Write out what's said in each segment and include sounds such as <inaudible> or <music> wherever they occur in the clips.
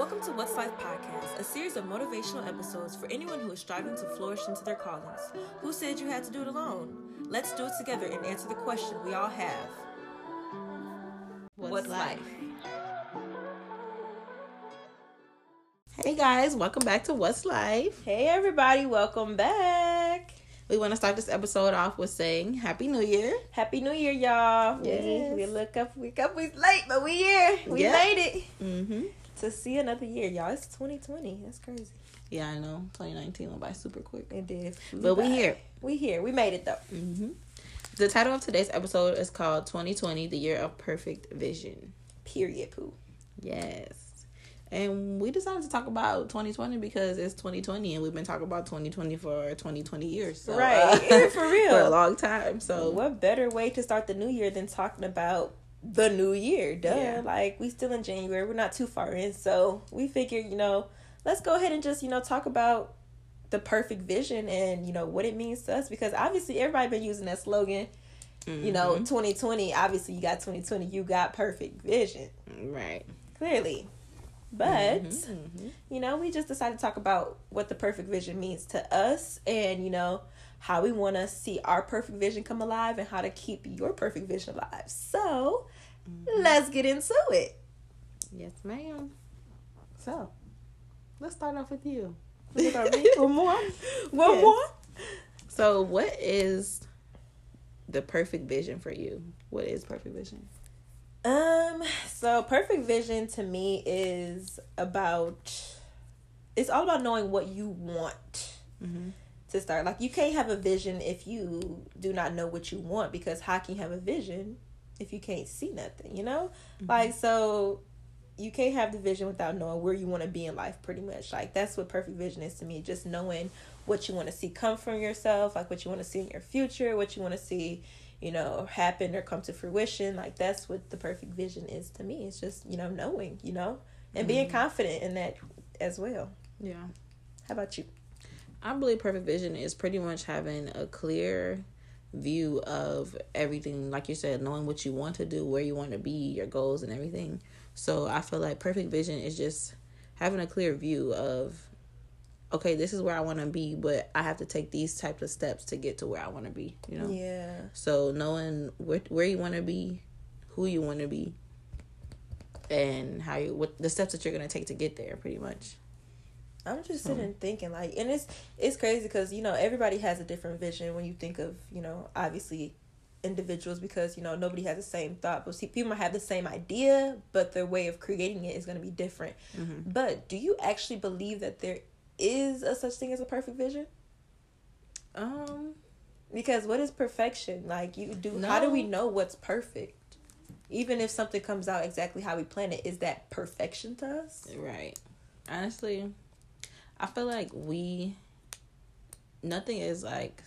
Welcome to What's Life Podcast, a series of motivational episodes for anyone who is striving to flourish into their callings. Who said you had to do it alone? Let's do it together and answer the question we all have What's What's life? life? Hey guys, welcome back to What's Life. Hey, everybody, welcome back. We want to start this episode off with saying Happy New Year. Happy New Year, y'all. Yes. We, we look up, we up, we late, but we here. We Yeah. made it Mm-hmm. To see another year, y'all. It's 2020. That's crazy. Yeah, I know. 2019 went by super quick. It did. But we here. We here. We made it though. Mm-hmm. The title of today's episode is called 2020, the year of perfect vision. Period. Poo. Yes. And we decided to talk about 2020 because it's 2020 and we've been talking about 2020 for 2020 years. So, Right. uh, Yeah, <laughs> for real. <laughs> for a long time. So, what better way to start the new year than talking about the new year? Duh. Yeah. Like we still in January. We're not too far in, so we figured, you know, let's go ahead and just, you know, talk about the perfect vision and, you know, what it means to us because obviously everybody been using that slogan, you know, Mhm. 2020, obviously you got 2020, you got perfect vision. right. Clearly. But Mhm. you know, we just decided to talk about what the perfect vision means to us and, you know, how we want to see our perfect vision come alive and how to keep your perfect vision alive. So, let's get into it. Yes, ma'am. So, Let's start off with you. <laughs> One more. One Yes. more. So, what is the perfect vision for you? What is perfect vision? Um, so perfect vision to me is about it's all about knowing what you want. Mm-hmm. To start. Like you can't have a vision if you do not know what you want because how can you have a vision if you can't see nothing, you know? Mm-hmm. Like so you can't have the vision without knowing where you want to be in life pretty much. Like that's what perfect vision is to me, just knowing what you want to see come from yourself, like what you want to see in your future, what you want to see, you know, happen or come to fruition. Like that's what the perfect vision is to me. It's just, you know, knowing, you know, and being mm-hmm. confident in that as well. Yeah. How about you? I believe perfect vision is pretty much having a clear view of everything, like you said, knowing what you want to do, where you want to be, your goals, and everything. So I feel like perfect vision is just having a clear view of, okay, this is where I want to be, but I have to take these types of steps to get to where I want to be. You know. Yeah. So knowing where where you want to be, who you want to be, and how you what the steps that you're gonna take to get there, pretty much. I'm just sitting and thinking like, and it's it's crazy because you know everybody has a different vision when you think of you know obviously individuals because you know nobody has the same thought, but see people might have the same idea, but their way of creating it is going to be different. Mm-hmm. But do you actually believe that there is a such thing as a perfect vision? Um. Because what is perfection? Like you do, how do we know what's perfect? Even if something comes out exactly how we plan it, is that perfection to us? Right. Honestly, I feel like we nothing is like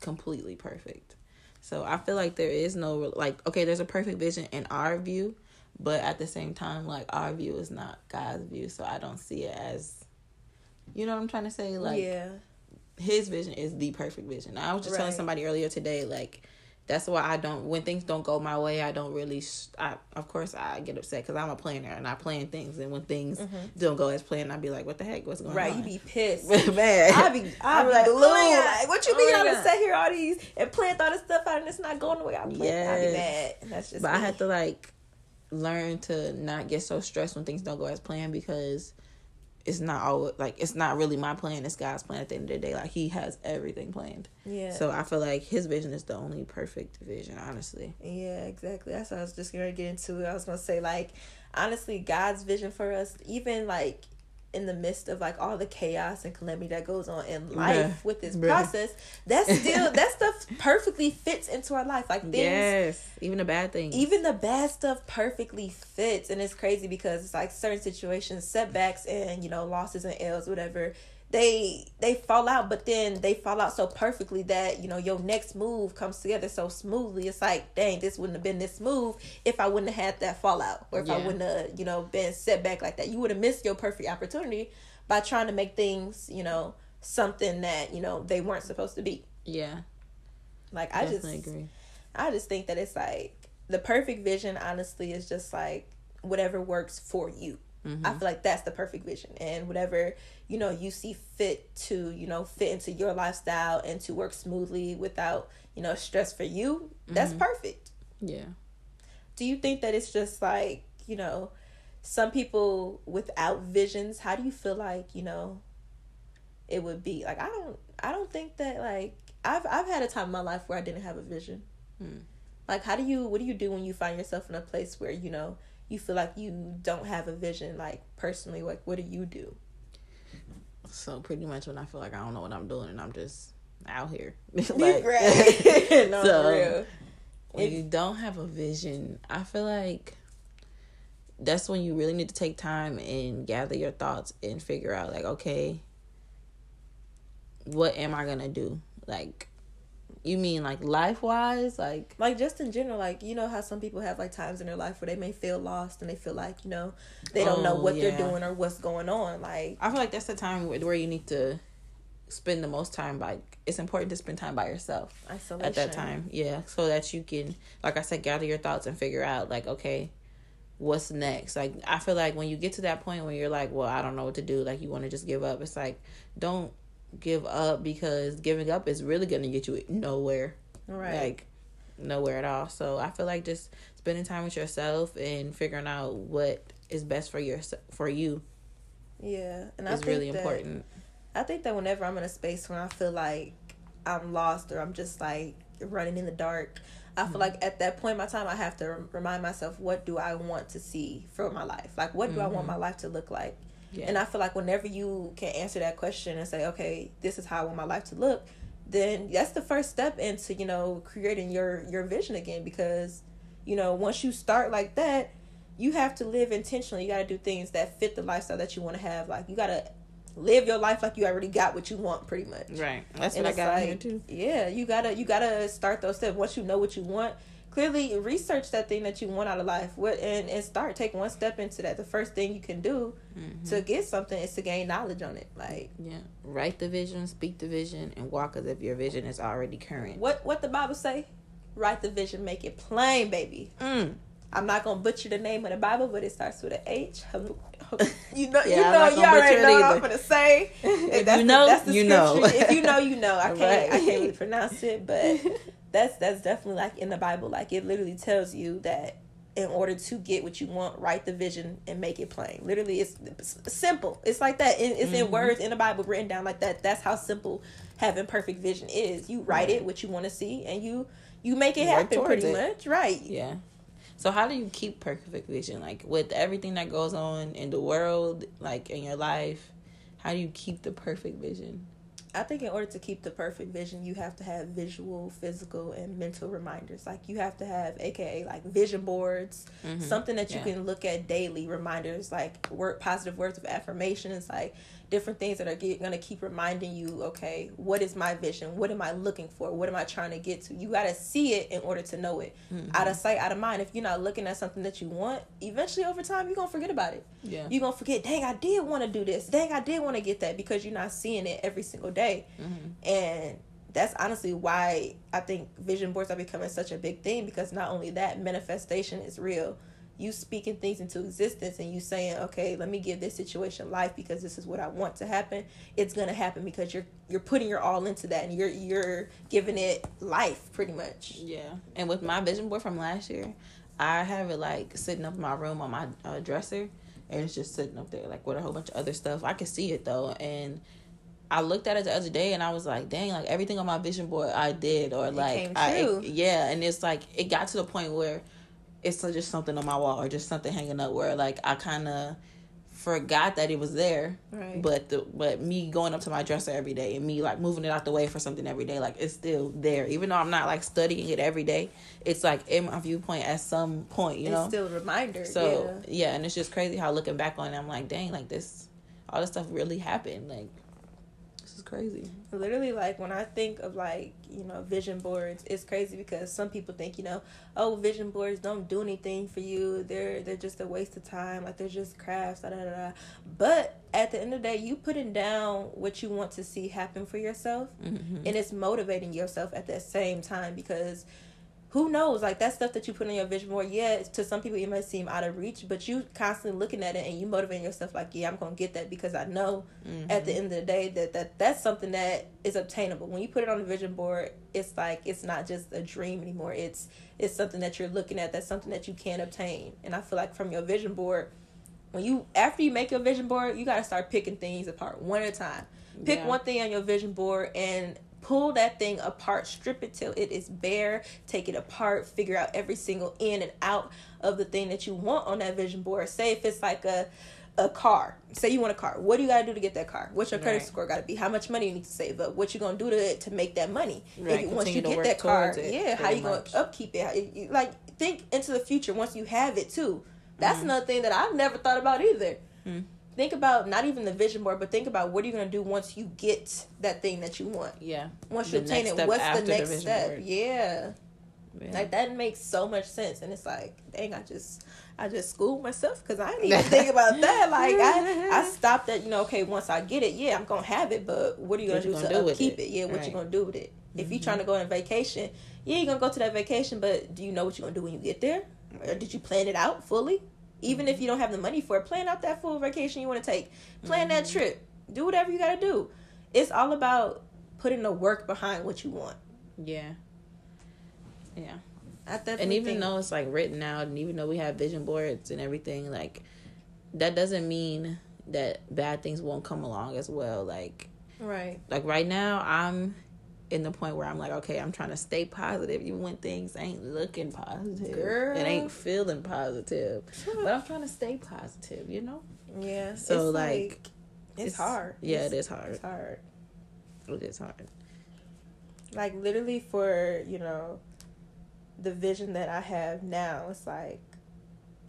completely perfect. So I feel like there is no like okay, there's a perfect vision in our view, but at the same time like our view is not God's view, so I don't see it as you know what I'm trying to say like yeah, his vision is the perfect vision. I was just telling somebody earlier today, like that's why I don't when things don't go my way, I don't really. Sh- I of course I get upset because I'm a planner and I plan things, and when things mm-hmm. don't go as planned, I'd be like, "What the heck? What's going right. on?" Right you'd be pissed. <laughs> man. I be, <laughs> I I'm be like, like, oh my glued. God. Like, what you Oh mean? I done God. sat here all these and planned all this stuff out and it's not going the way I planned. I'd be mad. That's just. but I me. had to like learn to not get so stressed when things don't go as planned because it's not all like it's not really my plan. It's God's plan at the end of the day. Like He has everything planned. Yeah. So I feel like His vision is the only perfect vision. Honestly. Yeah, exactly. That's what I was just gonna get into. I was gonna say like, honestly, God's vision for us, even like in the midst of like all the chaos and calamity that goes on in life Bruh. with this Bruh. process, that's <laughs> still that stuff perfectly fits into our life. Like things Yes, even the bad things. even the bad stuff perfectly fits and it's crazy because it's like certain situations setbacks and you know losses and l's whatever they they fall out but then they fall out so perfectly that you know your next move comes together so smoothly. It's like dang this wouldn't have been this smooth if i wouldn't have had that fallout or if i wouldn't have you know been set back like that. You would have missed your perfect opportunity by trying to make things you know something that you know they weren't supposed to be. Yeah, like i just agree. I just think that it's like the perfect vision honestly is just like whatever works for you. I feel like that's the perfect vision. And whatever, you know, you see fit to, you know, fit into your lifestyle and to work smoothly without, you know, stress for you, that's perfect. Yeah. Do you think that it's just like, you know, some people without visions, how do you feel like, you know, it would be? Like I don't I don't think that like I've I've had a time in my life where I didn't have a vision. Hmm. Like how do you what do you do when you find yourself in a place where, you know, you feel like you don't have a vision like personally like what do you do? So pretty much when I feel like I don't know what I'm doing and I'm just out here. <laughs> <laughs> Like, right. <laughs> no, So, for real. when If- you don't have a vision, I feel like that's when you really need to take time and gather your thoughts and figure out like, okay, what am I gonna do? Like you mean like life wise? Like like just in general like you know how some people have like times in their life where they may feel lost and they feel like you know they don't know Oh, what yeah. they're doing or what's going on like I feel like that's the time where, where you need to spend the most time by it's important to spend time by yourself. isolation at that time yeah so that you can like i said gather your thoughts and figure out like okay what's next like i feel like when you get to that point where you're like well i don't know what to do like you want to just give up it's like don't give up because giving up is really going to get you nowhere right like nowhere at all so i feel like just spending time with yourself and figuring out what is best for your for you yeah and i think really that, important i think that whenever i'm in a space when i feel like i'm lost or i'm just like running in the dark I Mm-hmm. feel like at that point in my time, I have to remind myself, what do I want to see for my life? Like, what do I want my life to look like? Yeah And I feel like whenever you can answer that question and say, okay, this is how I want my life to look, then that's the first step into, you know, creating your your vision again because, you know, once you start like that, you have to live intentionally. You got to do things that fit the lifestyle that you want to have. Like you got to live your life like you already got what you want pretty much. right that's And what i got in like, here too yeah, you gotta you gotta start those steps. Once you know what you want, clearly research that thing that you want out of life. What and, and start take one step into that. The first thing you can do Mm-hmm. to get something is to gain knowledge on it. Like Yeah. Write the vision, speak the vision, and walk as if your vision is already current. what what the Bible say? Write the vision, make it plain, baby. Mm. I'm not gonna butcher the name of the Bible, but it starts with an H. You know, Yeah, you know, you already know what I'm gonna say. <laughs> If that's you know, the, that's the you know. scripture. if you know, you know. I <laughs> can't, I Right. can't really pronounce it, but <laughs> that's that's definitely like in the Bible. Like it literally tells you that in order to get what you want, write the vision and make it plain. Literally, it's, it's simple. It's like that. It- It's in Mhm. words in the Bible written down like that. That's how simple having perfect vision is. You write it what you want to see, and you you make it happen pretty it. much. Right. Yeah. So how do you keep perfect vision? Like with everything that goes on in the world, like in your life, how do you keep the perfect vision? I think in order to keep the perfect vision, you have to have visual, physical, and mental reminders. Like you have to have, aka like vision boards, Mhm. something that you Yeah. can look at daily. Reminders like word, positive words of affirmations, like different things that are gonna keep reminding you. Okay, what is my vision? What am I looking for? What am I trying to get to? You gotta see it in order to know it. Mm-hmm. Out of sight, out of mind. If you're not looking at something that you want, eventually over time you're gonna forget about it Yeah. you're gonna forget dang i did want to do this dang i did want to get that because you're not seeing it every single day Mhm. and that's honestly why i think vision boards are becoming such a big thing because not only that manifestation is real you speaking things into existence and you saying okay let me give this situation life because this is what i want to happen it's gonna happen because you're you're putting your all into that and you're you're giving it life pretty much Yeah. And with my vision board from last year, I have it like sitting up in my room on my uh, dresser, and it's just sitting up there like with a whole bunch of other stuff. I can see it though, and I looked at it the other day, and I was like, "Dang! Like everything on my vision board, I did, or like, came I, true. yeah." And it's like it got to the point where it's just something on my wall or just something hanging up where like I kind of forgot that it was there right but the but me going up to my dresser every day and me like moving it out the way for something every day like it's still there even though i'm not like studying it every day it's like in my viewpoint at some point you it's know still a reminder so yeah. yeah. and it's just crazy how looking back on it i'm like dang like this all this stuff really happened like crazy literally like when i think of like you know vision boards it's crazy because some people think you know oh vision boards don't do anything for you they're they're just a waste of time like they're just crafts da, da, da, da. but at the end of the day you putting down what you want to see happen for yourself mm-hmm. and it's motivating yourself at that same time because who knows? Like that stuff that you put on your vision board, yeah, to some people it might seem out of reach, but you constantly looking at it and you motivating yourself like, yeah, I'm gonna get that because I know mm-hmm. at the end of the day that, that that's something that is obtainable. When you put it on the vision board, it's like it's not just a dream anymore. It's it's something that you're looking at. That's something that you can obtain. And I feel like from your vision board, when you after you make your vision board, you gotta start picking things apart one at a time. Pick yeah. one thing on your vision board and pull that thing apart, strip it till it is bare, take it apart, figure out every single in and out of the thing that you want on that vision board. Say if it's like a a car. Say you want a car. What do you got to do to get that car? What's your credit right. score got to be? How much money you need to save up? What you gonna do to to make that money? Right. You, once you get that car, it, yeah, how you much. gonna upkeep it? Like think into the future once you have it too. That's mm another thing that I've never thought about either. mm think about not even the vision board, but think about what are you going to do once you get that thing that you want. Yeah. Once you obtain it, what's the next the step? Yeah. yeah. Like that makes so much sense, and it's like, dang, I just, I just schooled myself because I didn't even think about that. Like I, I <laughs> stopped at you know, okay, once I get it, yeah, I'm gonna have it, but what are you gonna what do you gonna to do upkeep it? it? Yeah, what right. you gonna do with it? Mm-hmm. If you're trying to go on a vacation, yeah, you're gonna go to that vacation, but do you know what you're gonna do when you get there? Or did you plan it out fully? Even if you don't have the money for it, plan out that full vacation you want to take. Plan mm-hmm. that trip. Do whatever you got to do. It's all about putting the work behind what you want. Yeah. Yeah. and even think, though it's like written out, and even though we have vision boards and everything, like that doesn't mean that bad things won't come along as well. Like, right. Like right now, I'm in the point where I'm like, okay, I'm trying to stay positive, even when things ain't looking positive. Girl. It ain't feeling positive. but I'm trying to stay positive, you know? Yeah. So like, like, it's, it's, hard. Yeah, it's, it is hard. It's hard. It is hard. Like literally for, you know, the vision that I have now, it's like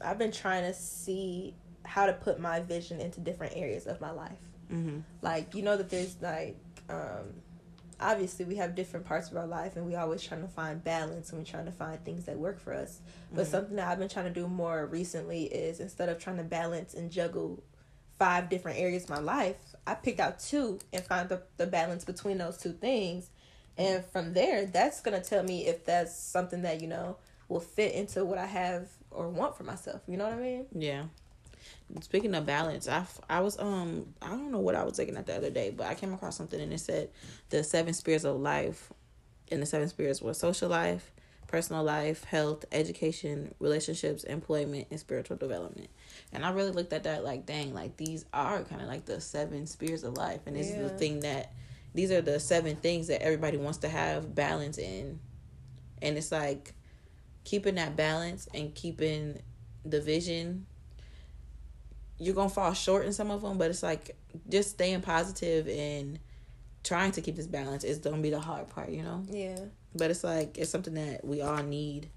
I've been trying to see how to put my vision into different areas of my life. Mm-hmm. Like, you know that there's like um obviously we have different parts of our life and we always trying to find balance and we're trying to find things that work for us. But mm-hmm. something that i've been trying to do more recently is instead of trying to balance and juggle five different areas of my life i picked out two and find the, the balance between those two things. And from there that's going to tell me if that's something that you know will fit into what i have or want for myself. You know what i mean? Yeah Speaking of balance, I, I was um I don't know what I was looking at the other day, but I came across something and it said the seven spheres of life, and the seven spheres were social life, personal life, health, education, relationships, employment, and spiritual development. And I really looked at that like, dang, like these are kind of like the seven spheres of life, and this yeah. is the thing that these are the seven things that everybody wants to have balance in, and it's like keeping that balance and keeping the vision you're gonna fall short in some of them, but it's like just staying positive and trying to keep this balance is gonna be the hard part, you know. Yeah. But it's like it's something that we all need.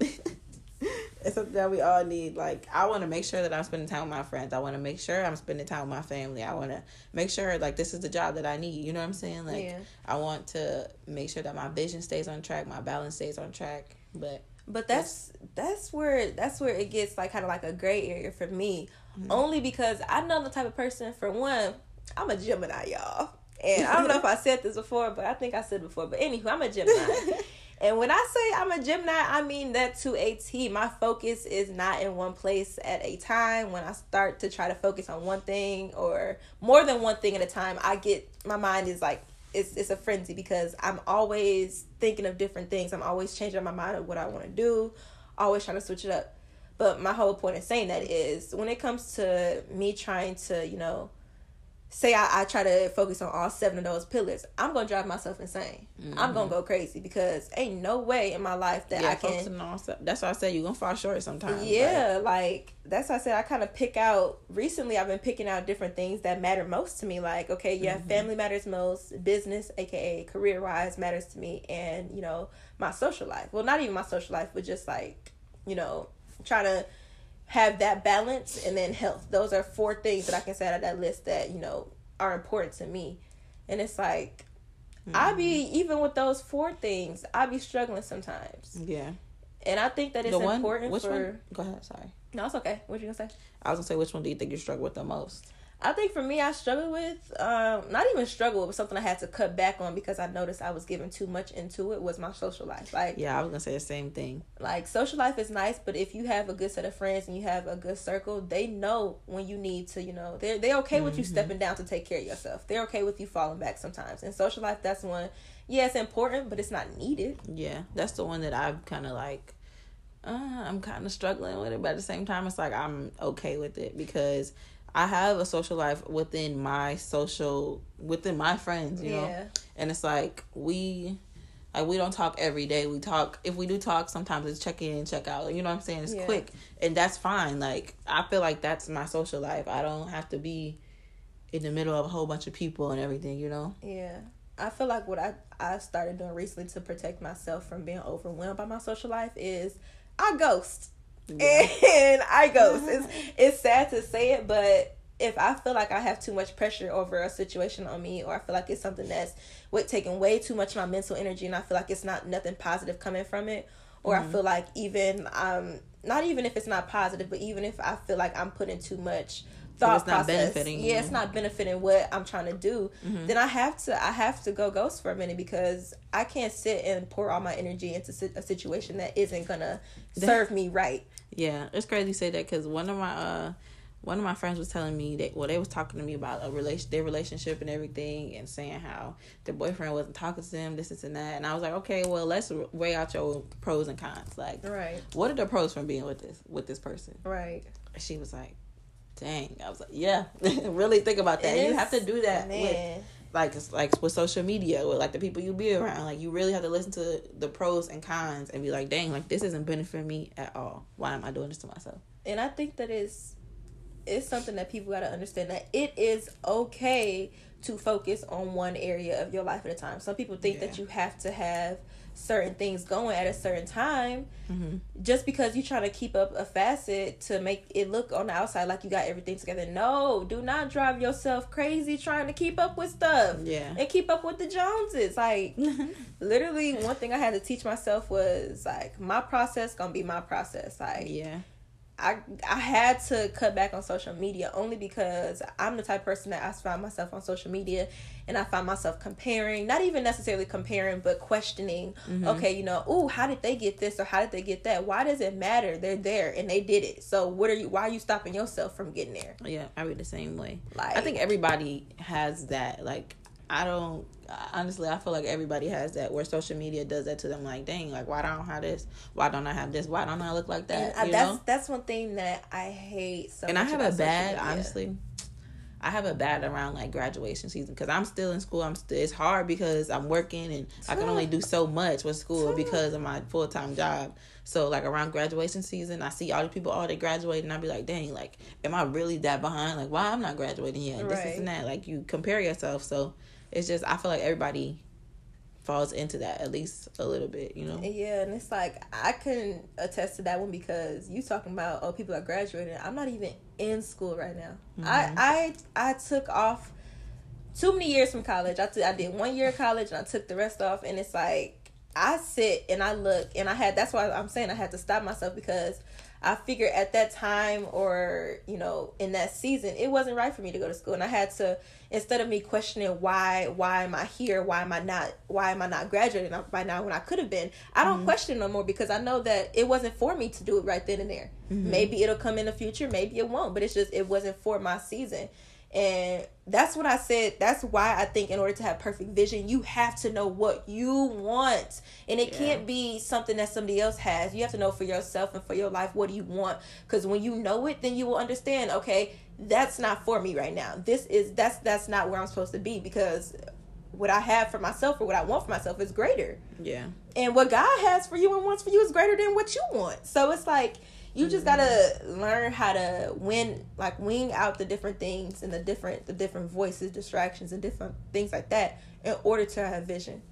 <laughs> it's something that we all need. Like I want to make sure that I'm spending time with my friends. I want to make sure I'm spending time with my family. I want to make sure like this is the job that I need. You know what I'm saying? Like yeah. I want to make sure that my vision stays on track, my balance stays on track. But but that's that's where that's where it gets like kind of like a gray area for me. Mm-hmm. Only because I'm not the type of person. For one, I'm a Gemini, y'all. And I don't know if I said this before, but I think I said before. But anyway, I'm a Gemini. <laughs> and when I say I'm a Gemini, I mean that to a T. My focus is not in one place at a time. When I start to try to focus on one thing or more than one thing at a time, I get my mind is like it's it's a frenzy because I'm always thinking of different things. I'm always changing my mind of what I want to do, always trying to switch it up. But my whole point in saying that is when it comes to me trying to, you know, say I, I try to focus on all seven of those pillars, I'm gonna drive myself insane. Mm-hmm. I'm gonna go crazy because ain't no way in my life that yeah, I can. On, that's why I said you're gonna fall short sometimes. Yeah, like, like that's why I said I kind of pick out. Recently, I've been picking out different things that matter most to me. Like, okay, yeah, mm-hmm. family matters most, business, aka career wise, matters to me, and you know my social life. Well, not even my social life, but just like you know trying to have that balance and then health. Those are four things that I can say out of that list that, you know, are important to me. And it's like mm-hmm. I be even with those four things, I be struggling sometimes. Yeah. And I think that it's one, important which for one? Go ahead, sorry. No, it's okay. What you gonna say? I was gonna say which one do you think you struggle with the most? I think for me, I struggled with, um, not even struggle, with but something I had to cut back on because I noticed I was giving too much into it was my social life. Like, yeah, I was gonna say the same thing. Like, social life is nice, but if you have a good set of friends and you have a good circle, they know when you need to, you know, they're they're okay with mm-hmm. you stepping down to take care of yourself. They're okay with you falling back sometimes. In social life, that's one. Yeah, it's important, but it's not needed. Yeah, that's the one that I've kind of like. Uh, I'm kind of struggling with it, but at the same time, it's like I'm okay with it because I have a social life within my social within my friends, you yeah. know. And it's like we like we don't talk every day. We talk if we do talk sometimes it's check in and check out. You know what I'm saying? It's yeah. quick. And that's fine. Like I feel like that's my social life. I don't have to be in the middle of a whole bunch of people and everything, you know? Yeah. I feel like what I I started doing recently to protect myself from being overwhelmed by my social life is I ghost. Yeah. And I ghost. it's <laughs> it's sad to say it, but if I feel like I have too much pressure over a situation on me, or I feel like it's something that's with taking way too much of my mental energy, and I feel like it's not nothing positive coming from it, or mm-hmm. I feel like even um not even if it's not positive, but even if I feel like I'm putting too much thought process, yeah, you. it's not benefiting what I'm trying to do, mm-hmm. then I have to I have to go ghost for a minute because I can't sit and pour all my energy into a situation that isn't gonna serve me right. Yeah, it's crazy to say that because one of my uh one of my friends was telling me that well they was talking to me about a relation their relationship and everything and saying how their boyfriend wasn't talking to them this, this and that. And I was like okay well let's weigh out your pros and cons. Like right. what are the pros from being with this with this person? Right. She was like dang. I was like yeah <laughs> really think about that. You have to do that man. with like it's like with social media with like the people you be around. Like you really have to listen to the pros and cons and be like dang like this isn't benefiting me at all. Why am i doing this to myself? And i think that is it's something that people got to understand that it is okay to focus on one area of your life at a time. Some people think yeah. that you have to have certain things going at a certain time mm-hmm. just because you're trying to keep up a facet to make it look on the outside like you got everything together. No do not drive yourself crazy trying to keep up with stuff yeah. and keep up with the joneses. Like <laughs> literally one thing i had to teach myself was like my process gonna be my process. Like yeah I I had to cut back on social media only because I'm the type of person that I find myself on social media and I find myself comparing, not even necessarily comparing, but questioning. Mm-hmm. Okay, you know, oh, how did they get this or how did they get that? Why does it matter? They're there and they did it. So what are you? Why are you stopping yourself from getting there? Yeah, I read the same way. Like I think everybody has that. Like I don't honestly I feel like everybody has that where social media does that to them like dang like why don't I have this why don't I have this why don't I look like that and, uh, that's know? that's one thing that I hate so and I have a bad honestly I have a bad around like graduation season because I'm still in school. I'm still it's hard because I'm working and I can only do so much with school because of my full time job. So like around graduation season, I see all the people all they graduate and I be like, dang, like am I really that behind? Like why I'm not graduating yet? Right. This, this and that. Like you compare yourself. So it's just I feel like everybody falls into that at least a little bit, you know. Yeah, and it's like I can attest to that one because you talking about oh people are graduating. I'm not even in school right now. Mm-hmm. I I I took off too many years from college. I, t- I did one year of college and I took the rest off, and it's like I sit and I look and I had that's why I'm saying I had to stop myself because I figured at that time or, you know, in that season, it wasn't right for me to go to school. And I had to, instead of me questioning why, why am I here? Why am I not, why am I not graduating by now when I could have been? I don't mm-hmm. question no more because I know that it wasn't for me to do it right then and there. Mm-hmm. Maybe it'll come in the future. Maybe it won't, but it's just, it wasn't for my season. And that's what I said. That's why I think in order to have perfect vision, you have to know what you want. And it yeah. can't be something that somebody else has. You have to know for yourself and for your life what do you want. Because when you know it, then you will understand, okay, that's not for me right now. This is that's that's not where I'm supposed to be because what I have for myself or what I want for myself is greater. Yeah. And what God has for you and wants for you is greater than what you want. So it's like you just gotta learn how to win like wing out the different things and the different the different voices distractions and different things like that in order to have vision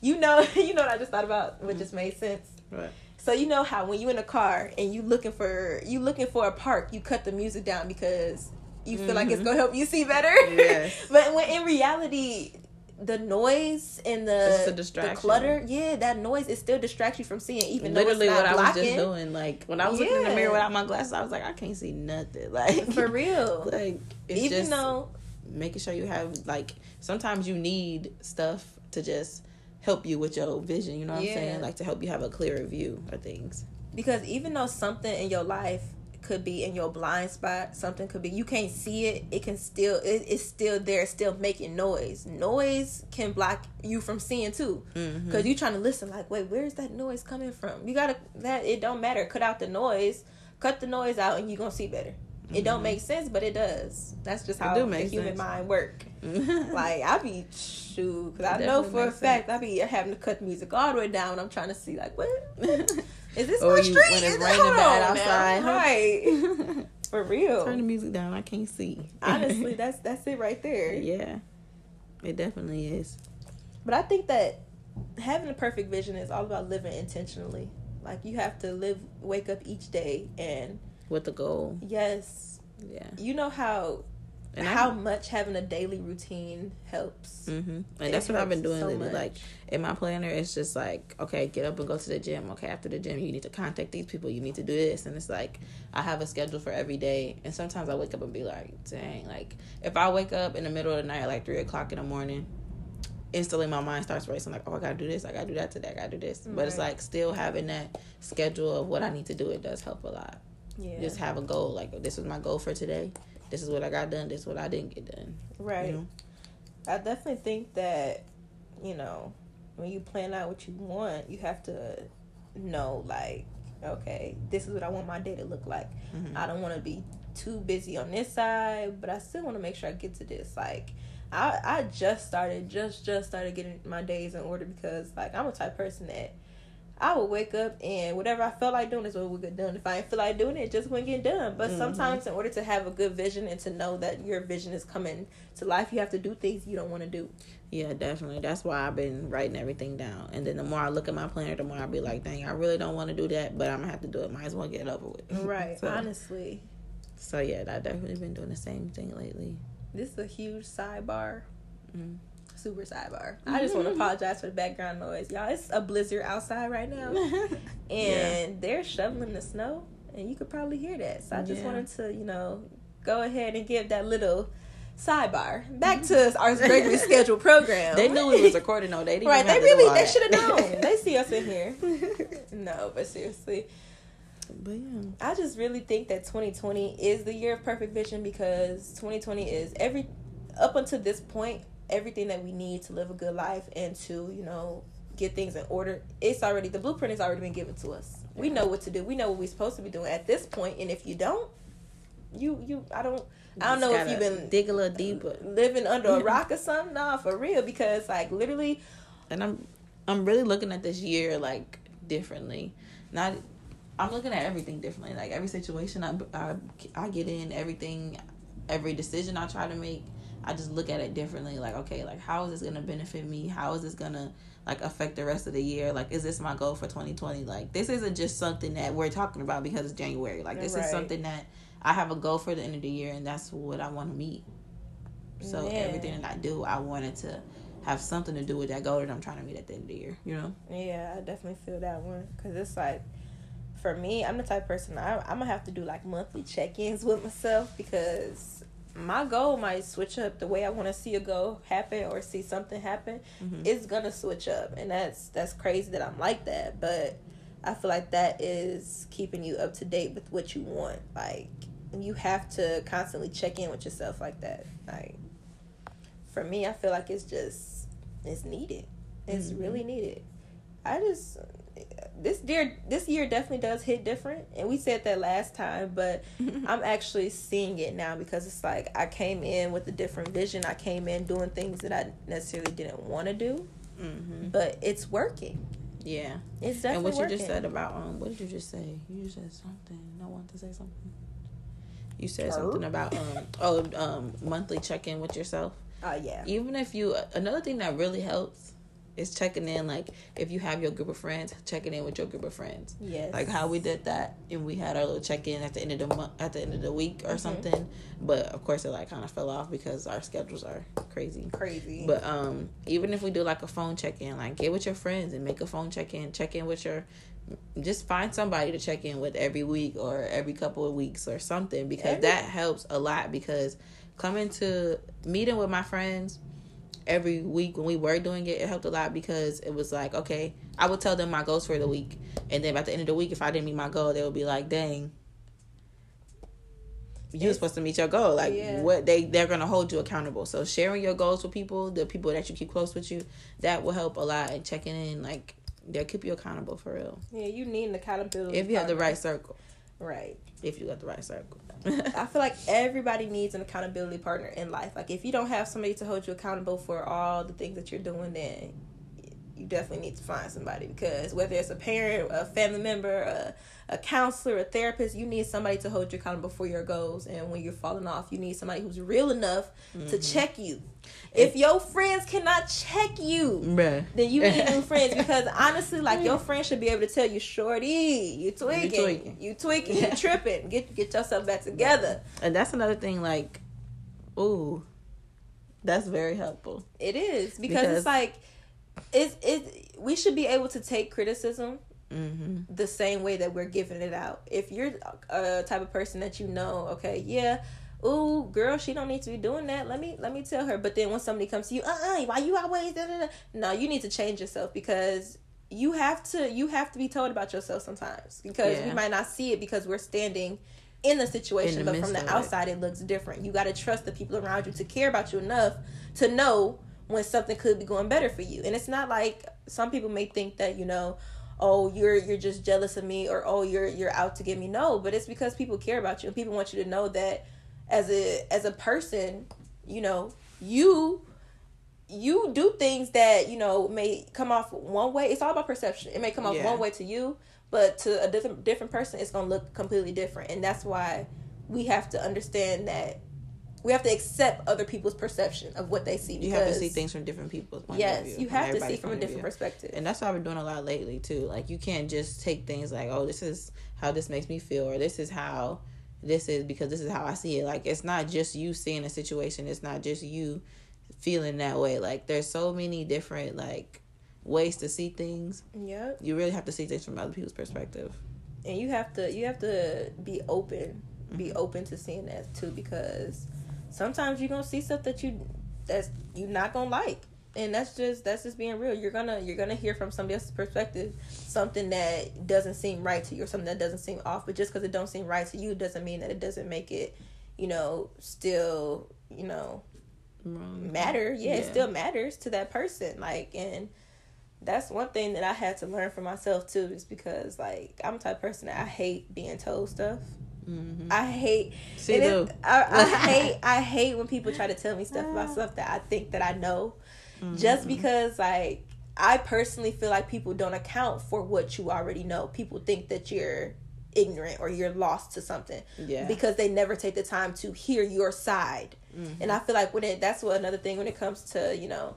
you know <laughs> you know what i just thought about what mm-hmm. just made sense right so you know how when you in a car and you looking for you looking for a park you cut the music down because you feel mm-hmm. like it's mm-hmm. gonna help you see better yes. <laughs> but when in reality the noise and the the clutter, yeah, that noise it still distracts you from seeing, even Literally, though what it's I was blocking. just doing, like when I was looking in the mirror without my glasses, I was like, I can't see nothing. <laughs> Like For real, like it's even just though making sure you have like sometimes you need stuff to just help you with your vision. You know what Yeah. I'm saying? Like to help you have a clearer view of things. because even though something in your life could be in your blind spot something could be you can't see it it can still it, it's still there it's still making noise. Noise can block you from seeing too. Mm-hmm. because you trying to listen like wait where's that noise coming from? You gotta that it don't matter. Cut out the noise cut the noise out and you're gonna see better. It don't make sense but it does. That's just Mm-hmm. How do the human sense. mind work. <laughs> Like I be shoot because I know for a fact I be having to cut the music all the way down. When I'm trying to see like what <laughs> is this Or my you- street? when it's Is raining hold bad oh, outside, now. right? <laughs> For real. Turn the music down. I can't see. Honestly, <laughs> that's that's it right there. yeah, it definitely is. But I think that having a perfect vision is all about living intentionally. Like you have to live, wake up each day, and With the goal, yes, yeah. you know how And I- how much having a daily routine helps. Mm-hmm. It And that's what I've been doing so lately. much. Like in my planner, it's just like, okay, get up and go to the gym. Okay, after the gym, you need to contact these people. You need to do this, and it's like I have a schedule for every day. And sometimes I wake up and be like, dang, like if I wake up in the middle of the night, like three o'clock in the morning. Instantly, my mind starts racing. Like, oh, I gotta do this. I gotta do that today. I gotta do this. But it's like still having that schedule of what I need to do. It does help a lot. Yeah, Just have a goal. Like, this is my goal for today. This is what I got done. This is what I didn't get done. right. You know? I definitely think that, you know, when you plan out what you want, you have to know, like, okay, this is what I want my day to look like. Mhm. I don't want to be too busy on this side, but I still want to make sure I get to this. Like, I I just started, just just started getting my days in order because, like, I'm a type person that I would wake up and whatever I felt like doing is what would get done. If I didn't feel like doing it, it just wouldn't get done. But Mhm. sometimes, in order to have a good vision and to know that your vision is coming to life, you have to do things you don't want to do. Yeah, definitely. That's why I've been writing everything down. And then the more I look at my planner, the more I'll be like, dang, I really don't want to do that, but I'm gonna have to do it. Might as well get it over with. <laughs> Right. so, Honestly, so yeah, I've definitely been doing the same thing lately. this is a huge sidebar. Mm. Super sidebar. I just want to mm-hmm. apologize for the background noise, y'all. It's a blizzard outside right now. <laughs> and they're shoveling the snow, and you could probably hear that. So I just Yeah. wanted to, you know, go ahead and give that little sidebar back to mm-hmm. our regularly <laughs> scheduled program. They knew we was recording though. They didn't right? They really all they should have known. <laughs> they see us in here. No, but seriously, But yeah. I just really think that 2020 is the year of perfect vision because 2020 is every up until this point everything that we need to live a good life and to you know get things in order. It's already the blueprint has already been given to us. We know what to do. We know what we're supposed to be doing at this point. And if you don't, you you I don't I don't know if you've been dig a little deeper. Uh, living under a mm-hmm. rock or something. Nah, for real because like literally And I'm I'm really looking at this year like differently. Not I'm looking at everything differently. Like every situation I, I I get in, everything, every decision I try to make, I just look at it differently. Like okay, like how is this gonna benefit me? How is this gonna like affect the rest of the year? Like is this my goal for 2020? Like this isn't just something that we're talking about because it's January. Like this Right. is something that I have a goal for the end of the year, and that's what I want to meet. So Yeah. everything that I do, I wanted to have something to do with that goal that I'm trying to meet at the end of the year. You know? Yeah, I definitely feel that one because it's like, for me, I'm the type of person I, I'm gonna have to do like monthly check-ins with myself because my goal might switch up the way I want to see a goal happen or see something happen. Mhm. It's gonna switch up, and that's that's crazy that I'm like that. But I feel like that is keeping you up to date with what you want. Like you have to constantly check in with yourself like that. Like for me, I feel like it's just it's needed. It's Mhm. really needed. I just this year this year definitely does hit different, and we said that last time, but <laughs> I'm actually seeing it now because it's like I came in with a different vision. I came in doing things that I necessarily didn't want to do, hmm but it's working. Yeah. It's definitely working. and what working. you just said about um, what did you just say? You said something. I want to say something. You said something about um <laughs> oh um monthly check in with yourself. Oh yeah. Even if you another thing that really helps It's checking in like if you have your group of friends, checking in with your group of friends. Yes. Like how we did that, and we had our little check in at the end of the month, at the end of the week or something. But of course, it like kind of fell off because our schedules are crazy. crazy. But um, even if we do like a phone check in, like get with your friends and make a phone check in, check in with your, just find somebody to check in with every week or every couple of weeks or something because Every- that helps a lot. Because coming to meeting with my friends every week when we were doing it, it helped a lot because it was like okay, I would tell them my goals for the week, and then at the end of the week, if I didn't meet my goal, they would be like, dang. You were supposed to meet your goal. Like Yeah. what they they're gonna hold you accountable. So sharing your goals with people, the people that you keep close with you, that will help a lot. And checking in, like they'll keep you accountable for real. yeah, you need an accountability. If you have the right circle, right. if you got the right circle. I feel like everybody needs an accountability partner in life. Like if you don't have somebody to hold you accountable for all the things that you're doing, then you definitely need to find somebody because whether it's a parent, a family member, a, a counselor, a therapist, you need somebody to hold you accountable for your goals. And when you're falling off, you need somebody who's real enough to mm-hmm. check you. If your friends cannot check you, Bruh. then you need new <laughs> friends because honestly, like your friends should be able to tell you, "Shorty, you tweaking, you tweaking. tweaking, you, tweaking, you tripping. Get get yourself back together." And that's another thing. Like, ooh, that's very helpful. It is because, Because- it's like it's it. We should be able to take criticism Mm-hmm. the same way that we're giving it out. If you're a type of person that you know, okay, yeah, ooh, girl, she don't need to be doing that. Let me let me tell her. But then when somebody comes to you, uh, uh why you always? Da, da, da. No, you need to change yourself because you have to. You have to be told about yourself sometimes because we might not see it because we're standing. In the situation, In the but from the of it. outside, it looks different. You got to trust the people around you to care about you enough to know when something could be going better for you. And it's not like some people may think that you know, oh you're you're just jealous of me or oh you're you're out to get me no but it's because people care about you and people want you to know that as a as a person you know you you do things that you know may come off one way it's all about perception it may come off Yeah. one way to you but to a different different person it's going to look completely different and that's why we have to understand that we have to accept other people's perception of what they see You have to see things from different people's point of view. yes you have to see from a different perspective And that's what I've been doing a lot lately too. Like you can't just take things like, oh, this is how this makes me feel, or this is how this is because this is how I see it. Like it's not just you seeing a situation. It's not just you feeling that way. Like there's so many different like ways to see things. Yeah. You really have to see things from other people's perspective. and you have to you have to be open be mm-hmm. open to seeing that too because sometimes you're gonna see stuff that you that's you're not gonna like and that's just that's just being real you're gonna you're gonna hear from somebody else's perspective something that doesn't seem right to you or something that doesn't seem off but just because it don't seem right to you doesn't mean that it doesn't make it you know still you know Wrong. matter. Yeah, it still matters to that person. Like, and that's one thing that I had to learn for myself too, is because like I'm the type of person that I hate being told stuff. Mhm. I hate. It, I, I <laughs> hate. I hate when people try to tell me stuff about stuff that I think that I know, just Mm-hmm. because like I personally feel like people don't account for what you already know. People think that you're ignorant or you're lost to something Yeah. because they never take the time to hear your side. Mm-hmm. And I feel like when it that's what another thing when it comes to, you know,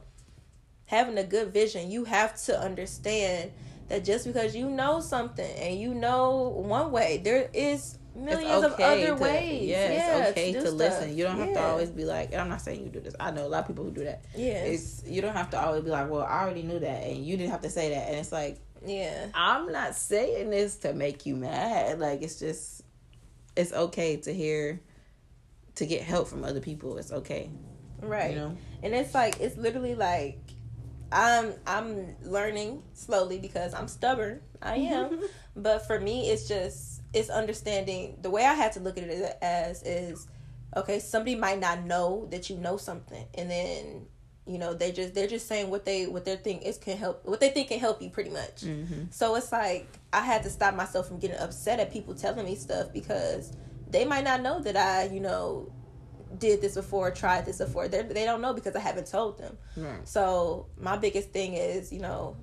having a good vision, you have to understand that just because you know something and you know one way, there is millions of other to, ways. Yeah, Yeah, it's okay do to listen. You don't have to always be like, and I'm not saying you do this. I know a lot of people who do that. Yeah. It's you don't have to always be like, well, I already knew that, and you didn't have to say that. And it's like, yeah. I'm not saying this to make you mad. Like it's just, it's okay to hear, to get help from other people. It's okay. Right. You know. And it's like it's literally like I'm I'm learning slowly because I'm stubborn. I am. <laughs> but for me it's just it's understanding the way I had to look at it as is okay, somebody might not know that you know something and then you know they just they're just saying what they what they think is can help what they think can help you pretty much. Mm-hmm. So it's like I had to stop myself from getting upset at people telling me stuff because they might not know that I, you know, did this before, tried this before. They they don't know because I haven't told them. Right. So my biggest thing is, you know,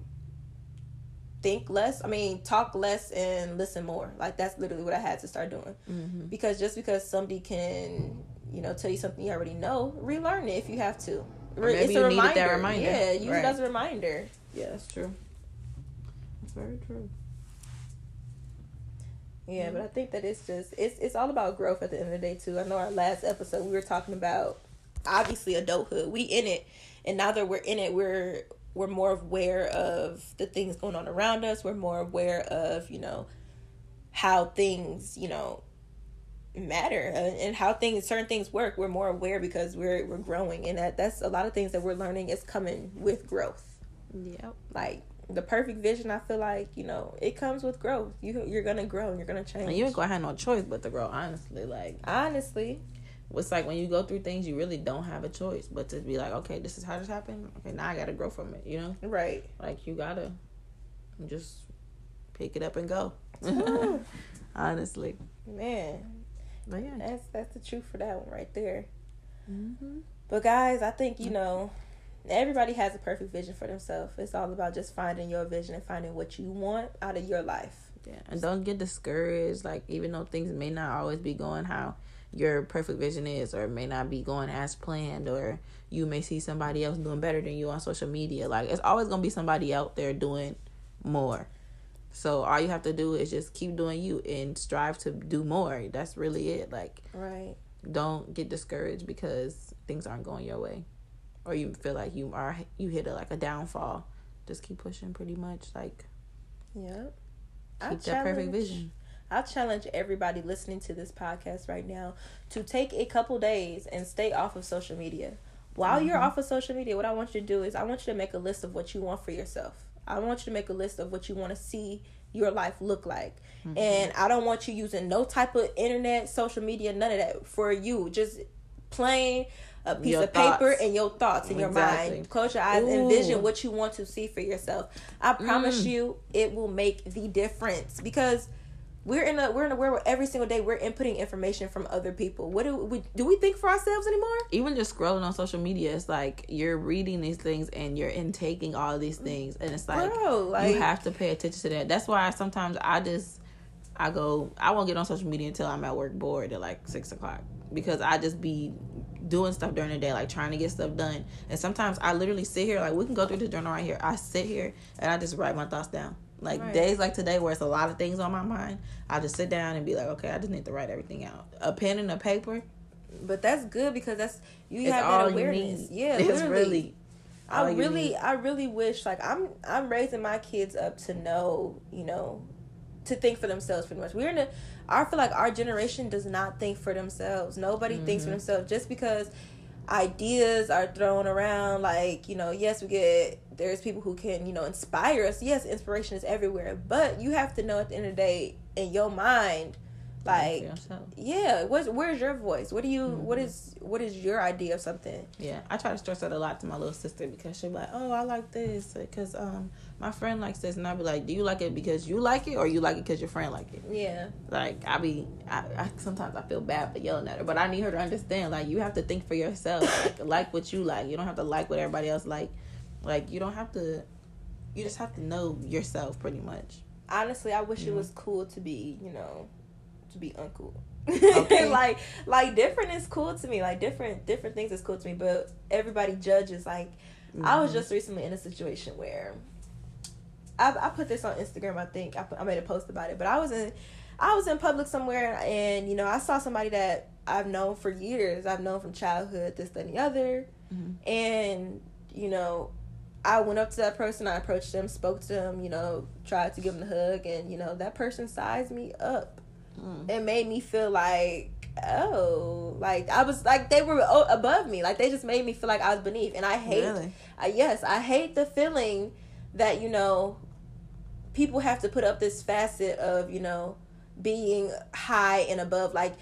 think less. I mean, talk less and listen more. Like that's literally what I had to start doing. Mm-hmm. Because just because somebody can, you know, tell you something you already know, relearn it if you have to. Or maybe you needed that reminder. Yeah, use Right. it as a reminder. Yeah, that's true. That's very true. Yeah, but I think that it's just it's it's all about growth at the end of the day too. I know our last episode we were talking about obviously adulthood. We in it, and now that we're in it, we're we're more aware of the things going on around us. We're more aware of you know how things you know matter and how things certain things work. We're more aware because we're we're growing, and that that's a lot of things that we're learning is coming with growth. Yep. Like the perfect vision, I feel like you know it comes with growth. You you're gonna grow and you're gonna change. And you ain't gonna have no choice but to grow. Honestly, like honestly, it's like when you go through things, you really don't have a choice but to be like, okay, this is how this happened. Okay, now I gotta grow from it. You know, right? Like you gotta just pick it up and go. <laughs> honestly, man. But yeah, that's that's the truth for that one right there. Mm-hmm. But guys, I think you know everybody has a perfect vision for themselves. It's all about just finding your vision and finding what you want out of your life. Yeah, and don't get discouraged. Like even though things may not always be going how your perfect vision is, or may not be going as planned, or you may see somebody else doing better than you on social media. Like it's always gonna be somebody out there doing more. So all you have to do is just keep doing you and strive to do more. That's really it. Like right. Don't get discouraged because things aren't going your way or you feel like you are you hit a like a downfall, just keep pushing. Pretty much, like. Yep. Keep I that perfect vision. I challenge everybody listening to this podcast right now to take a couple days and stay off of social media. While mm-hmm. you're off of social media, what I want you to do is I want you to make a list of what you want for yourself. I want you to make a list of what you want to see your life look like. Mm-hmm. And I don't want you using no type of internet, social media, none of that for you. Just plain a piece your of thoughts. paper and your thoughts in exactly. your mind. Close your eyes, Ooh. envision what you want to see for yourself. I promise mm. you, it will make the difference because we're in a we're in a world where every single day we're inputting information from other people. What do we do? We think for ourselves anymore? Even just scrolling on social media, it's like you're reading these things and you're intaking all these things, and it's like, Bro, like you have to pay attention to that. That's why sometimes I just I go I won't get on social media until I'm at work bored at like six o'clock because I just be doing stuff during the day, like trying to get stuff done. And sometimes I literally sit here, like we can go through the journal right here. I sit here and I just write my thoughts down. Like right. days like today where it's a lot of things on my mind, I just sit down and be like, okay, I just need to write everything out. A pen and a paper. But that's good because that's you have that awareness. Yeah, <laughs> it's literally. really I really I really wish like I'm I'm raising my kids up to know, you know, to think for themselves pretty much. We're in a I feel like our generation does not think for themselves. Nobody mm-hmm. thinks for mm-hmm. themselves just because ideas are thrown around like you know yes we get there's people who can you know inspire us. Yes inspiration is everywhere but you have to know at the end of the day in your mind like yeah what's where's your voice? What do you mm-hmm. what is what is your idea of something? Yeah i try to stress that a lot to my little sister because she'll be like oh i like this because um my friend likes this and i'll be like do you like it because you like it or you like it because your friend like it? Yeah. Like i be I, I sometimes i feel bad for yelling at her but i need her to understand like you have to think for yourself like, like what you like. You don't have to like what everybody else like like you don't have to you just have to know yourself pretty much honestly i wish it was cool to be you know to be uncool. Okay. <laughs> like like different is cool to me. Like different different things is cool to me. But everybody judges. Like mm-hmm. I was mm-hmm. just recently in a situation where I, I put this on Instagram. I think I, put, I made a post about it. But I was in I was in public somewhere and you know I saw somebody that I've known for years. I've known from childhood, this, that, and the other. Mm-hmm. And you know I went up to that person, I approached them, spoke to them, you know, tried to give them a hug, and you know that person sized me up mm. it made me feel like oh like i was like they were above me like they just made me feel like i was beneath and i hate really? I, yes i hate the feeling that you know people have to put up this facet of you know being high and above like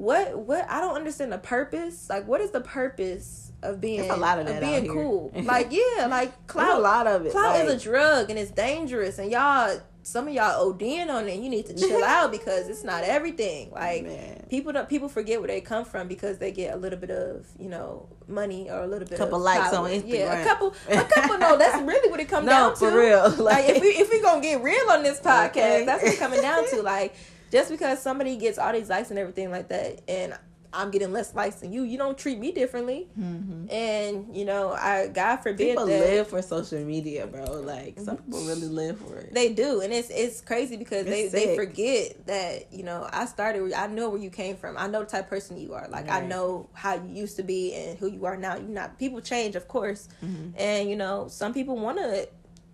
what what i don't understand the purpose like what is the purpose of being There's a lot of, of being cool <laughs> like yeah like clout a lot of it clout like, is a drug and it's dangerous and y'all some of y'all ODing on it. You need to chill <laughs> out because it's not everything. Like Man. people don't people forget where they come from because they get a little bit of you know money or a little bit couple of likes power. on Instagram. Yeah, a couple, a couple. no, that's <laughs> really what it comes no, down to. for real. Like, like, if we if we gonna get real on this podcast, okay. that's what it's coming down to. Like just because somebody gets all these likes and everything like that, and I'm getting less likes than you. You don't treat me differently. Mm-hmm. And you know, I God forbid People that live for social media, bro. Like some people really live for it. they do, and it's it's crazy because they It's they sick. forget that you know I started. I know where you came from. I know the type of person you are. Like I know how you used to be and who you are now. You not people change, of course, and you know some people want to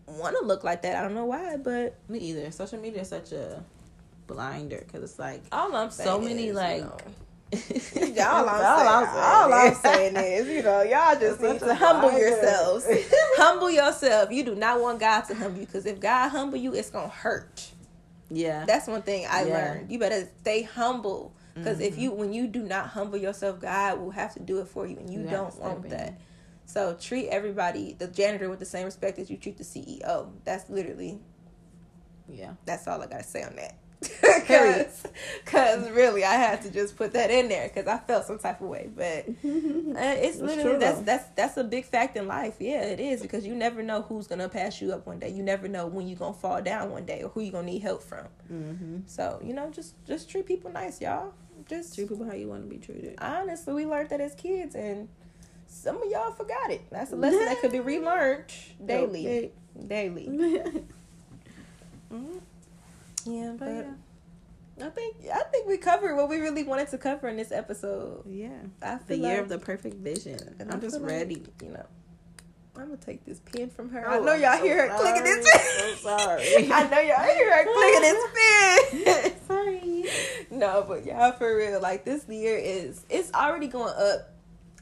want to look like that. I don't know why, but Me either. Social media is such a blinder because it's like all I'm saying so many is, like. you know, <laughs> That's all I'm, saying, all I'm <laughs> saying is, you know, y'all just need to humble blinder. yourselves. <laughs> humble yourself. You do not want God to humble you because if God humble you, it's gonna hurt. Yeah. That's one thing I Yeah. learned. You better stay humble because if Mhm. you when you do not humble yourself, God will have to do it for you, and you, You don't want in. that. So treat everybody, the janitor, with the same respect as you treat the CEO. That's literally yeah. that's all I gotta say on that. <laughs> Cause, cause really, I had to just put that in there because I felt some type of way. But <laughs> uh, it's That's literally true, that's that's that's a big fact in life. Yeah, it is because you never know who's gonna pass you up one day. You never know when you're gonna fall down one day or who you're gonna need help from. Mm-hmm. So you know, just just treat people nice, y'all. Just Treat people how you want to be treated. honestly, we learned that as kids, and some of y'all forgot it. That's a lesson that could be relearned <laughs> daily, daily. but Mhm. Yeah, but yeah. I think I think we covered what we really wanted to cover in this episode. Yeah. I The feel year like, of the perfect vision. and I'm just feel like, ready. you know, I'm gonna take this pen from her. Oh, I know y'all so hear her clicking this sorry. pen. So sorry. <laughs> I know y'all hear her clicking this <laughs> pen. Sorry. <laughs> no, but y'all for real, like this year is it's already going up.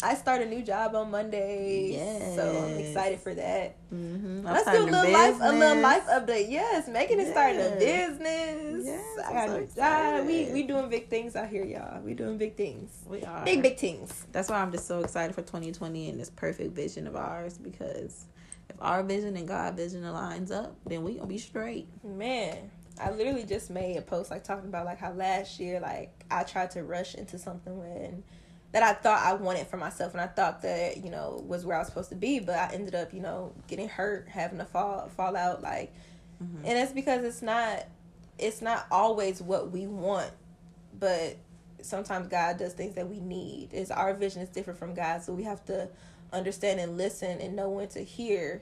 I start a new job on Monday, so I'm excited for that. Mm-hmm. Let's do a little life, a little life update. Yes, Megan is starting a business. Yes, I got so a new job. We we doing big things out here, y'all. We doing big things, We are. big big things. That's why I'm just so excited for 2020 and this perfect vision of ours because if our vision and God vision aligns up, then we gonna be straight. Man, I literally just made a post like talking about like how last year like I tried to rush into something when that I thought I wanted for myself and I thought that you know was where I was supposed to be, but I ended up you know getting hurt, having a fall fall out like, Mhm. and it's because it's not it's not always what we want, but sometimes God does things that we need. Is our vision is different from God, so we have to understand and listen and know when to hear,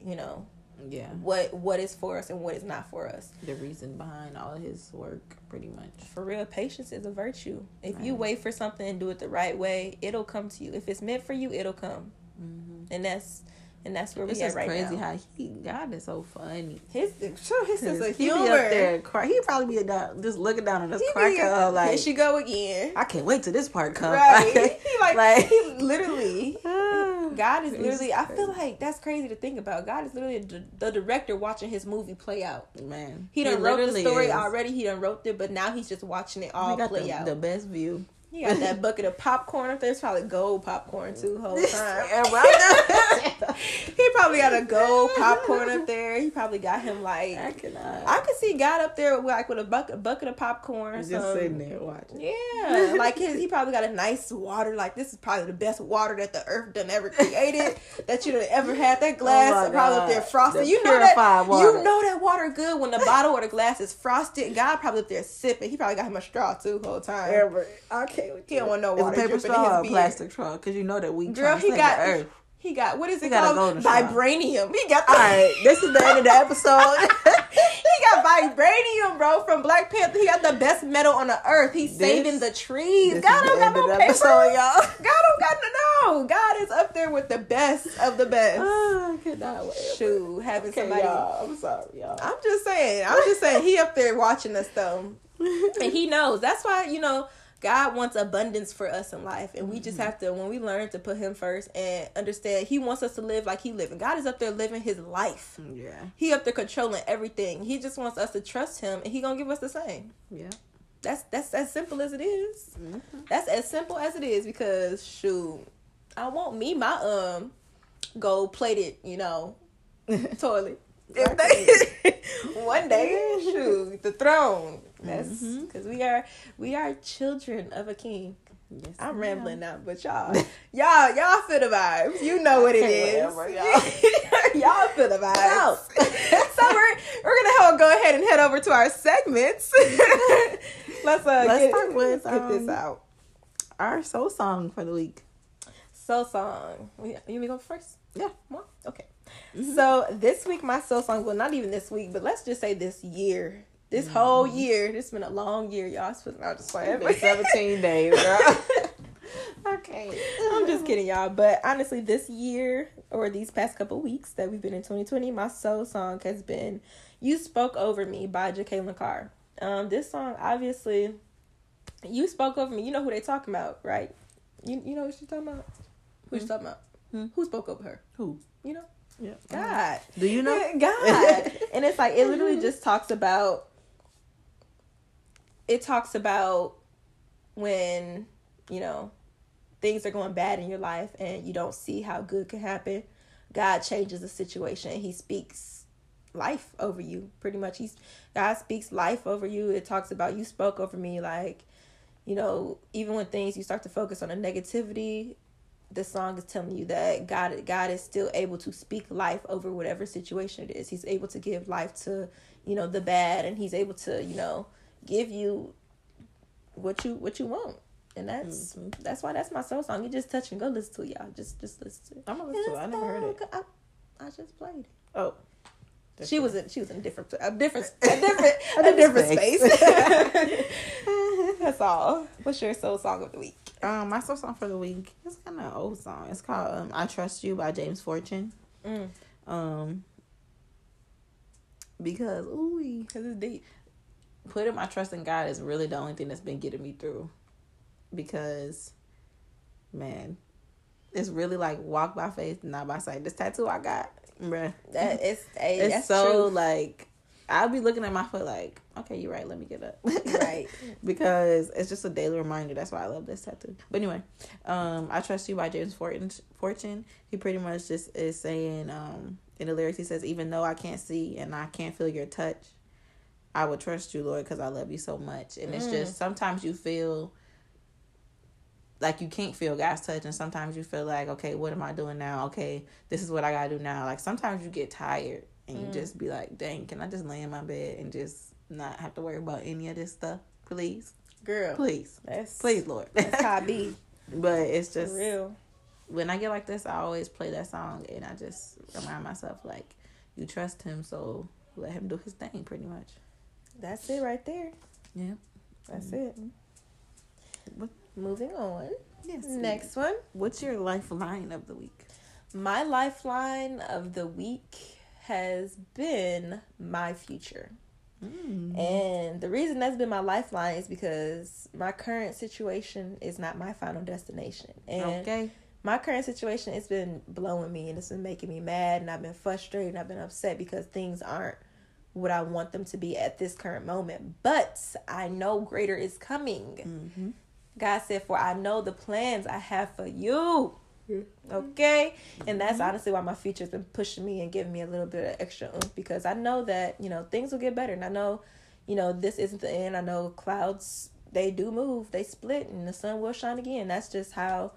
you know, Yeah. what what is for us and what is not for us. The reason behind all his work, pretty much. For real, patience is a virtue. If you wait for something and do it the right way, it'll come to you. If it's meant for you, it'll come. Mm-hmm. And that's and that's where It's we at right crazy now. how he God is so funny. his sure his sense of he be up there, cry. He probably be down, just looking down on us, He up like, here she go again. I can't wait till this part comes. Right. <laughs> he like, like- he literally <laughs> <laughs> God is literally I feel like that's crazy to think about. God is literally the, the director watching his movie play out. man, He done wrote the story is. already, he done wrote it, but now he's just watching it He all play the, out. the best view. He got that bucket of popcorn up there. It's probably gold popcorn too, whole <laughs> time. <laughs> He probably got a gold popcorn up there. He probably got him like I cannot. I could see God up there with, like with a bucket bucket of popcorn. just some- sitting there watching. Yeah, <laughs> like his, he probably got a nice water. Like this is probably the best water that the earth done ever created. that you done ever had. That oh glass Oh probably up there frosted. The you know that water. you know that water good when the bottle or the glass is frosted. God probably up there sipping. He probably got him a straw too whole time. Ever. Okay. He don't want no It's a paper straw plastic straw because you know that we Girl, he got the earth. he got what is it called? Vibranium. He got the, All right, this is the end of the episode. <laughs> <laughs> he got vibranium, bro, from Black Panther. He got the best metal on the earth. He's This- saving the trees. God don't got no paper. episode, y'all. <laughs> God don't got no. No, God is up there with the best of the best. Oh, I cannot wait. Shoot, having Okay, somebody. y'all. I'm sorry, y'all. I'm just saying. I'm just saying. He up there watching us though, and he knows. That's why you know God wants abundance for us in life, and we just have to when we learn to put Him first and understand He wants us to live like He living. God is up there living His life. yeah, He up there controlling everything. He just wants us to trust Him, and He gonna give us the same. yeah. That's that's as simple as it is. Mhm. That's as simple as it is because shoot, I want me my um gold plated, you know, <laughs> toilet. If they, <laughs> one day, <laughs> shoot, the throne. That's because we are we are children of a king. Yes, I'm ma'am. rambling now, but y'all, <laughs> y'all, y'all feel the vibes. You know what it is. Whatever, <laughs> y'all. y'all feel the vibes. so we're we're gonna help go ahead and head over to our segments. <laughs> let's uh Let's get, start with, let's get this um, out. our soul song for the week. Soul song. You want me to go first? Yeah. Well, okay. So this week, my soul song. Well, not even this week, but let's just say this year. This whole year. This has been a long year, y'all. It's been- I'm just playing. It's been 17 days, <laughs> girl. okay. <laughs> I'm just kidding, y'all. But honestly, this year or these past couple weeks that we've been in 2020, my soul song has been "You Spoke Over Me" by Jekalyn Carr. Um, this song, obviously, you spoke over me. You know who they talking about, right? You you know what she's talking about? Who she talking about? Hmm. Who spoke over her? Who? You know, Yeah. God. Do you know? <laughs> God. and it's like it literally just talks about it talks about when, you know, things are going bad in your life and you don't see how good can happen. God changes the situation. He speaks life over you. Pretty much he's God speaks life over you. It talks about you spoke over me like you know, even when things you start to focus on the negativity, the song is telling you that God God is still able to speak life over whatever situation it is. He's able to give life to, you know, the bad and he's able to, you know, give you what you what you want. And that's that's why that's my soul song. You just touch and go listen to it, y'all. Just just listen to it. I'm gonna listen to it. I never heard it. I, I just played it. Oh. She was in she was in a different a different <laughs> a different <laughs> a, A different different space. <laughs> That's all. What's your soul song of the week? Um, my soul song for the week is kind of old song. It's called um, "I Trust You" by James Fortune. Mm. Um, because ooh, Cause it's deep. Putting my trust in God is really the only thing that's been getting me through. Because, man, it's really like walk by faith, not by sight. This tattoo I got, bruh. That it's <laughs> it's that's so true. like I'll be looking at my foot like, okay, you're right. Let me get up. <laughs> Right. because it's just a daily reminder. That's why I love this tattoo. But anyway, um, I trust you by James Fortune. Fortune. He pretty much just is saying, um, in the lyrics, he says, even though I can't see and I can't feel your touch, I would trust you, Lord, because I love you so much. And it's Mm. just sometimes you feel like you can't feel God's touch, and sometimes you feel like, okay, what am I doing now? Okay, this is what I gotta do now. Like sometimes you get tired and you Mm. just be like, dang, can I just lay in my bed and just not have to worry about any of this stuff, please, Girl. please, please, Lord. That's how I be. <laughs> but it's For just real. when I get like this, I always play that song and I just remind myself like, you trust Him, so let Him do His thing, pretty much. That's it right there. Yeah. That's it. What- Moving on. Yes. Next one. What's your lifeline of the week? My lifeline of the week has been my future. Mm. And the reason that's been my lifeline is because my current situation is not my final destination. And okay. my current situation it's been blowing me and it's been making me mad and I've been frustrated and I've been upset because things aren't what I want them to be at this current moment. But I know greater is coming. Mm-hmm. God said, For I know the plans I have for you. Okay? And that's honestly why my future's been pushing me and giving me a little bit of extra oomph because I know that, you know, things will get better. And I know, you know, this isn't the end. I know clouds, they do move, they split, and the sun will shine again. That's just how,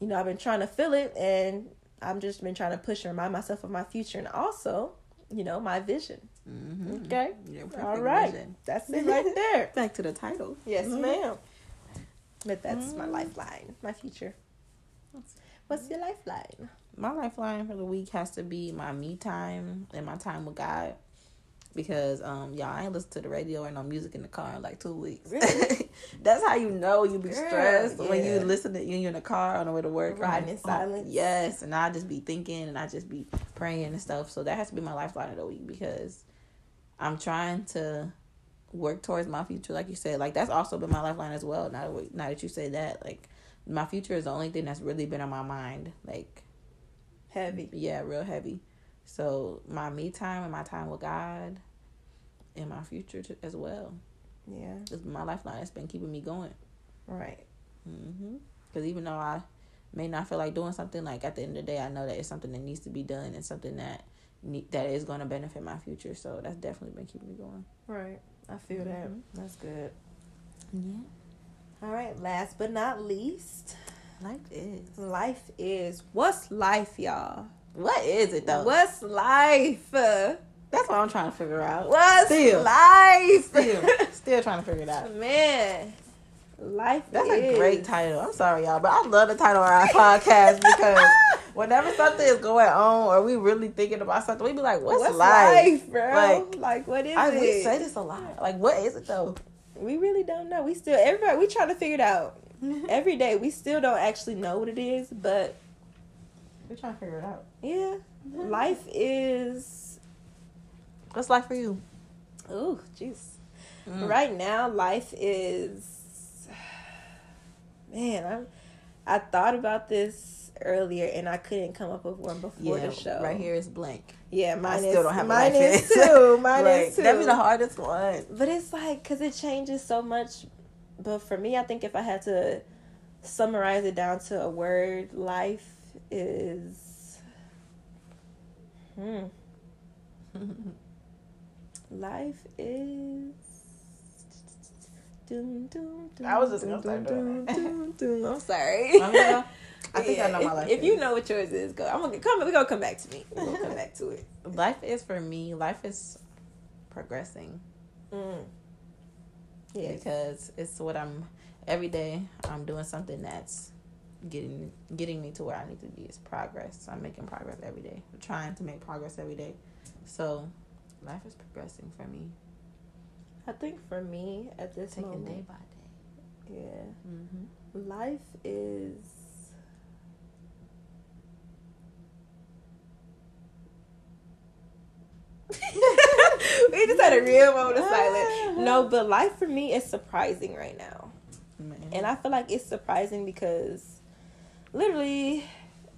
you know, I've been trying to feel it. And I've just been trying to push and remind myself of my future and also, you know, my vision. Mm-hmm. Okay? Your All right. vision. That's it <laughs> right there. Back to the title. Yes, Mhm. ma'am. But that's my Mm. lifeline, my future. What's your lifeline? My lifeline for the week has to be my me time and my time with God. Because um y'all I ain't listen to the radio or no music in the car in like two weeks. Really? <laughs> That's how you know you be Girl, stressed when you listen to you in the car on the way to work. Riding in oh, silence. yes, and I just be thinking and I just be praying and stuff. So that has to be my lifeline of the week because I'm trying to work towards my future, like you said. Like that's also been my lifeline as well. Now that we, now that you say that, like my future is the only thing that's really been on my mind. Like Heavy. yeah, real heavy. So my me time and my time with God, and my future as well. Yeah. It's my lifeline. It's been keeping me going. Right. Mm-hmm. Because even though I may not feel like doing something, like at the end of the day, I know that it's something that needs to be done and something that ne- that is going to benefit my future. So that's definitely been keeping me going. Right. I feel that. Mhm. That's good. Yeah, All right. Last but not least, life is. life is. What's life, y'all? What is it though? What's life? That's what I'm trying to figure out. What's Still. life? Still, still trying to figure it out. Man, Life That's is a great title. I'm sorry, y'all, but I love the title of our <laughs> podcast because whenever something is going on or we really thinking about something, we be like, "What's, What's life? life, bro? Like, Like, what is I, it? we say this a lot. Like, what is it though? We really don't know. We still everybody we trying to figure it out <laughs> every day. We still don't actually know what it is, but We're trying to figure it out. yeah, life is. What's life for you? Oh, jeez. Mm. Right now, life is. Man, I'm. I thought about this earlier and I couldn't come up with one before Yeah, the show. right here is blank. Yeah, mine still is. don't have <laughs> mine is too. Mine Like, is too. That'd be the hardest one. But it's like because it changes so much. But for me, I think if I had to summarize it down to a word, life is. Hmm. <laughs> Life is. Dun, dun, dun, I was just dun, gonna start dun, doing that. dun, dun, dun. I'm sorry. I think I know my life. If, you know what yours is, go. I'm gonna come. We're gonna come back to me. We're gonna come back to it. life is for me. Life is progressing. Mm. Yeah. because it's what I'm every day I'm doing something that's getting getting me to where I need to be. is progress. I'm making progress every day. I'm trying to make progress every day. So life is progressing for me. I think for me at this Taking moment, day by day. yeah. Mm-hmm. Life is. <laughs> we just had a real moment of silence. <laughs> No, but life for me is surprising right now. And I feel like it's surprising because literally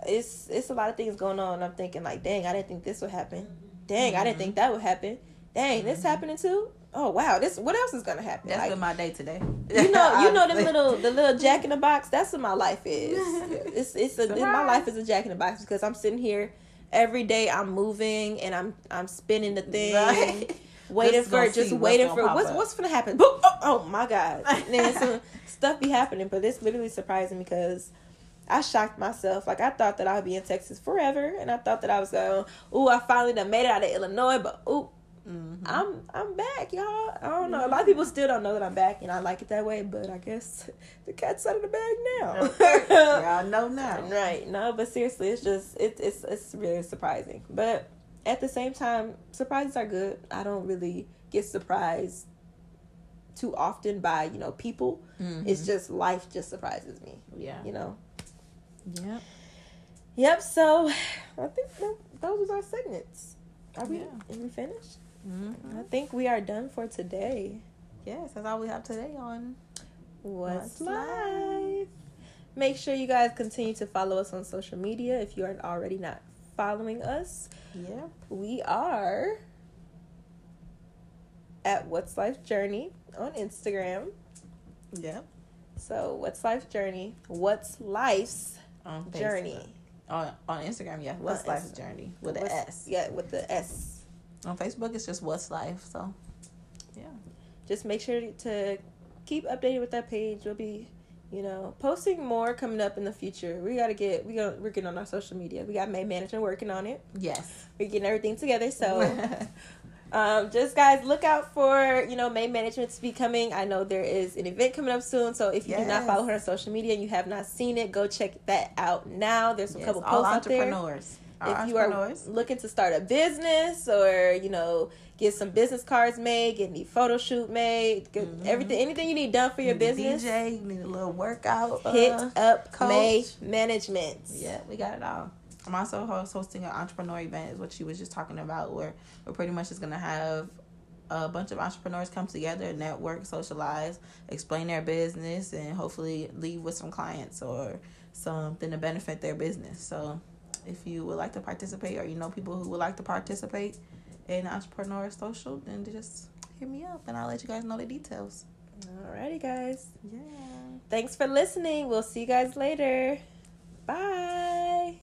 it's it's a lot of things going on. I'm thinking like, dang, I didn't think this would happen. Dang, I didn't mm-hmm. think that would happen. Dang, this mm-hmm. happening too? Oh wow, this what else is gonna happen? that's Like, been my day today. you know, <laughs> you know the little the little <laughs> jack in the box. That's what my life is. <laughs> It's it's a, my life is a jack in the box because I'm sitting here every day. I'm moving and I'm I'm spinning the thing, Right. waiting Just for just waiting for what's up. what's gonna happen. Oh, oh my god! And then some stuff be happening, but it's literally surprising because. I shocked myself. Like I thought that I would be in Texas forever, and I thought that I was going. Ooh, I finally done made it out of Illinois, but ooh, Mhm. I'm I'm back, y'all. I don't know. A lot of people still don't know that I'm back, and I like it that way. But I guess <laughs> the cat's out of the bag now. Y'all <laughs> know now. right? No, but seriously, it's just it, it's it's really surprising. But at the same time, surprises are good. I don't really get surprised too often by you know people. Mhm. It's just life just surprises me. yeah. You know. Yeah. Yep. So I think that, those was our segments. Are we? Yeah. Are we finished? Mhm. I think we are done for today. Yes, that's all we have today on. What's What's life? Make sure you guys continue to follow us on social media if you aren't already not following us. Yeah. We are at What's Life Journey on Instagram. Yeah. So What's Life Journey? What's Life's On Facebook. Journey? On on Instagram, yeah. What's On Insta- Journey with What's- S. Yeah, with the S. On Facebook, it's just What's Life. So, yeah. Just make sure to keep updated with that page. We'll be, you know, posting more coming up in the future. We gotta get we got we're getting on our social media. We got May management working on it. Yes. We're getting everything together. So <laughs> um, just guys, look out for you know May management to be coming. I know there is an event coming up soon. So if you do not follow her on social media and you have not seen it, go check that out now. There's a yes. couple posts out there. entrepreneurs. If you are looking to start a business or you know get some business cards made, get any photo shoot made, get Mhm. everything, anything you need done for your You need a business, DJ, you need a little workout. hit uh, up coach. May Management. Yeah, we got it all. I'm also host- hosting an entrepreneur event, is what she was just talking about, where we're pretty much just gonna have a bunch of entrepreneurs come together, network, socialize, explain their business, and hopefully leave with some clients or something to benefit their business. So, if you would like to participate, or you know people who would like to participate in entrepreneur social, then just hit me up, and I'll let you guys know the details. Alrighty, guys. Yeah. Thanks for listening. We'll see you guys later. Bye.